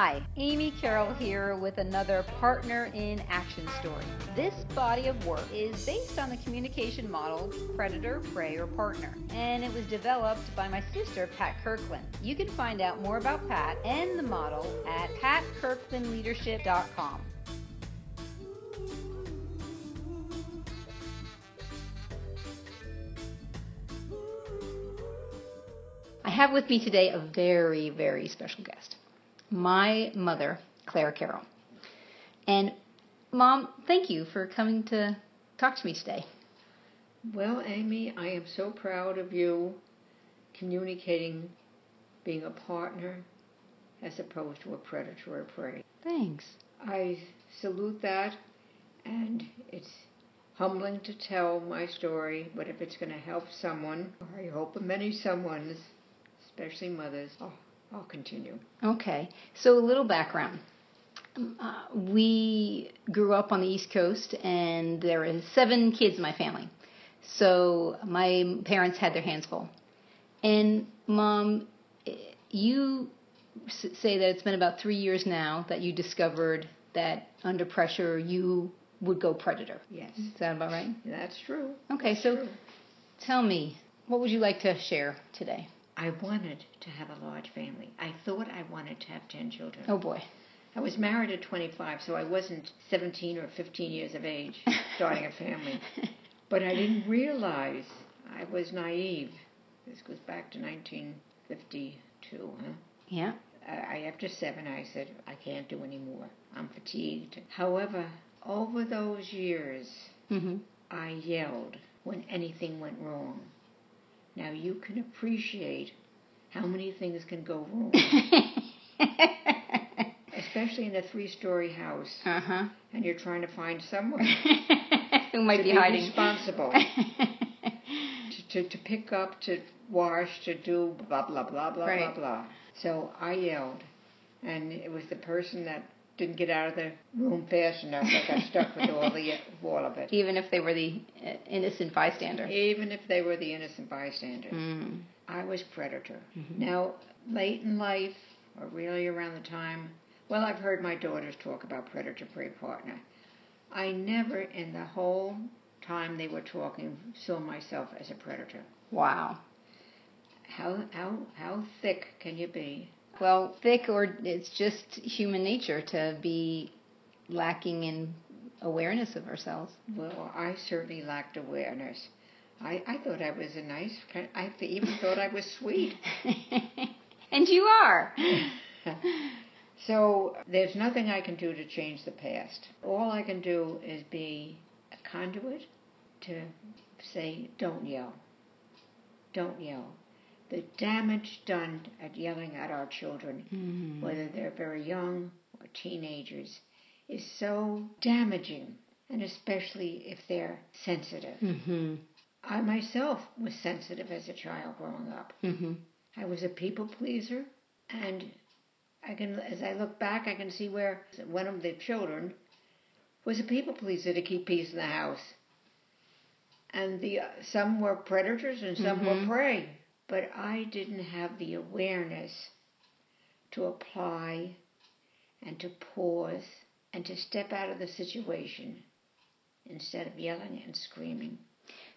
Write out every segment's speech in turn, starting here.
Hi, Amy Carroll here with another Partner in Action story. This body of work is based on the communication model Predator, Prey, or Partner, and it was developed by my sister, Pat Kirkland. You can find out more about Pat and the model at patkirklandleadership.com. I have with me today a very, very special guest my mother, Claire Carroll. And, Mom, thank you for coming to talk to me today. Well, Amy, I am so proud of you communicating being a partner as opposed to a predator or prey. Thanks. I salute that, and it's humbling to tell my story, but if it's going to help someone, I hope many someone's, especially mothers, oh, I'll, continue. Okay, so a little background. Uh, we grew up on the East Coast, and there are seven kids in my family. So my parents had their hands full. And mom, you say that it's been about three years now that you discovered that under pressure you would go predator. Yes. Is that about right? That's true. Okay, That's so true. tell me, what would you like to share today? I wanted to have a large family. I thought I wanted to have 10 children. Oh boy. I was married at 25, so I wasn't 17 or 15 years of age starting a family. But I didn't realize I was naive. This goes back to 1952, huh? Yeah. I, after seven, I said, I can't do any more. I'm fatigued. However, over those years, Mm-hmm. I yelled when anything went wrong. Now you can appreciate how many things can go wrong, especially in a three-story house, uh huh. and you're trying to find someone Who might be be hiding? responsible to, to, to pick up, to wash, to do blah blah blah blah Right. blah blah. So I yelled, and it was the person that didn't get out of the room fast enough that got stuck with all the all of it. Even if they were the uh, innocent bystander. Even if they were the innocent bystander, Mm. I was predator. Mhm. Now, late in life, or really around the time, well, I've heard my daughters talk about predator prey partner. I never, in the whole time they were talking, saw myself as a predator. Wow. How how how thick can you be? Well, thick or it's just human nature to be lacking in awareness of ourselves. Well, I certainly lacked awareness. I, I thought I was a nice kind. I even thought I was sweet. and you are. So there's nothing I can do to change the past. All I can do is be a conduit to say, don't yell. Don't yell. The damage done at yelling at our children, Mm. whether they're very young or teenagers, is so damaging, and especially if they're sensitive. Mm-hmm. I myself was sensitive as a child growing up. Mm-hmm. I was a people pleaser, and I can, as I look back, I can see where one of the children was a people pleaser to keep peace in the house, and the some were predators and some were prey. But I didn't have the awareness to apply and to pause and to step out of the situation instead of yelling and screaming.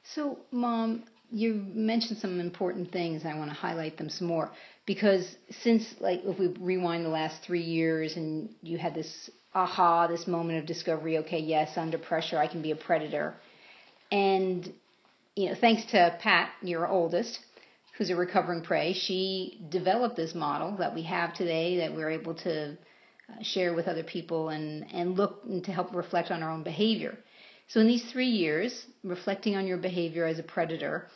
So, Mom, you mentioned some important things. I want to highlight them some more because since, like, if we rewind the last three years and you had this aha, this moment of discovery, okay, yes, under pressure, I can be a predator. And, you know, thanks to Pat, your oldest, who's a recovering prey, she developed this model that we have today that we're able to uh, share with other people and, and look and to help reflect on our own behavior. So, in these three years, reflecting on your behavior as a predator,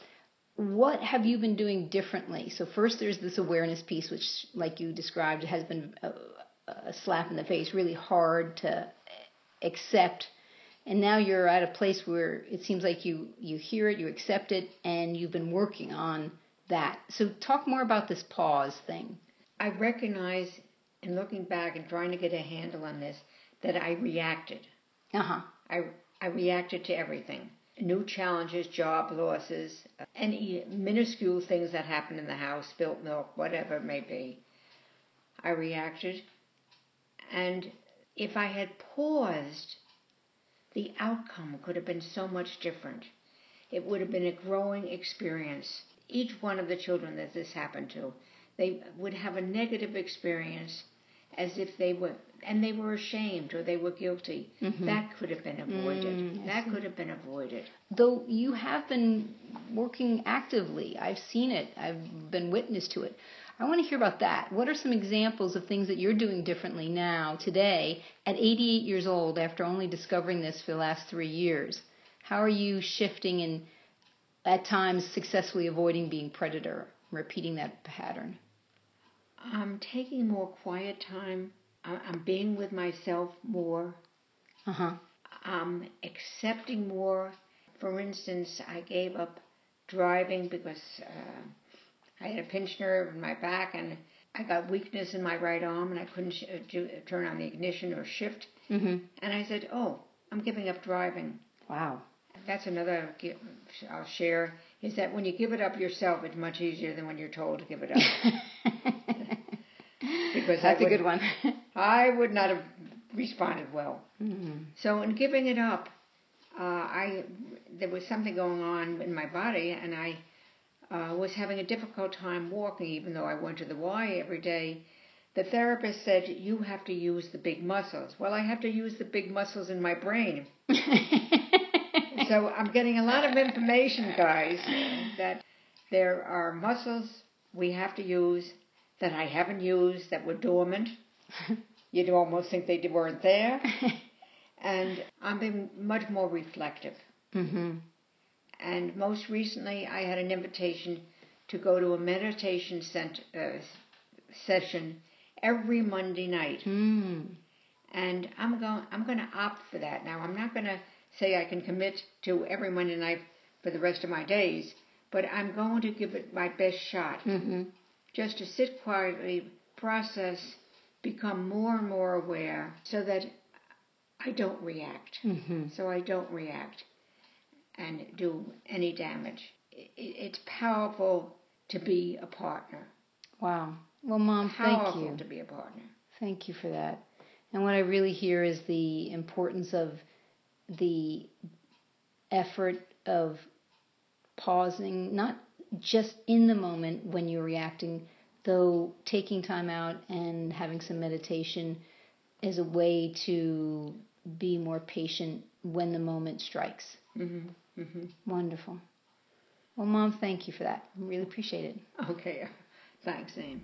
what have you been doing differently? So, first, there's this awareness piece, which, like you described, has been a, a slap in the face, really hard to accept. And now you're at a place where it seems like you, you hear it, you accept it, and you've been working on that. So, talk more about this pause thing. I recognize in looking back and trying to get a handle on this that I reacted. Uh huh. I, I reacted to everything. New challenges, job losses, any minuscule things that happened in the house, spilt milk, whatever it may be. I reacted And if I had paused, the outcome could have been so much different. It would have been a growing experience. Each one of the children that this happened to, they would have a negative experience as if they were and they were ashamed or they were guilty. Mhm. That could have been avoided. Mm, that could have been avoided. Though you have been working actively, I've seen it, I've been witness to it. I want to hear about that. What are some examples of things that you're doing differently now, today, at 88 years old, after only discovering this for the last three years? How are you shifting and at times successfully avoiding being predator, repeating that pattern? I'm taking more quiet time. I'm being with myself more. Uh huh. I'm accepting more. For instance, I gave up driving because uh, I had a pinched nerve in my back and I got weakness in my right arm and I couldn't sh- uh, do, turn on the ignition or shift. Mm-hmm. And I said, "Oh, I'm giving up driving." Wow. That's another I'll share is that when you give it up yourself, it's much easier than when you're told to give it up. Because That's a good one. I would not have responded well. mm-hmm. So in giving it up, uh, I there was something going on in my body, and I uh, was having a difficult time walking, even though I went to the Y every day. The therapist said you have to use the big muscles. Well, I have to use the big muscles in my brain. So I'm getting a lot of information, guys, that there are muscles we have to use that I haven't used that were dormant. You'd almost think they weren't there. And I'm being much more reflective. mm-hmm. And most recently, I had an invitation to go to a meditation cent- uh, session every Monday night. Mm. And I'm going I'm going to opt for that. Now, I'm not going to say I can commit to every Monday night for the rest of my days, but I'm going to give it my best shot. Mm-hmm. Just to sit quietly, process, become more and more aware so that I don't react. Mm-hmm. So I don't react and do any damage. It's powerful to be a partner. Wow. Well, Mom, thank you. to be a partner. Thank you for that. And what I really hear is the importance of the effort of pausing, not just in the moment when you're reacting, though taking time out and having some meditation is a way to be more patient when the moment strikes. hmm hmm Wonderful. Well, Mom, thank you for that. I really appreciate it. Okay. Thanks, Anne.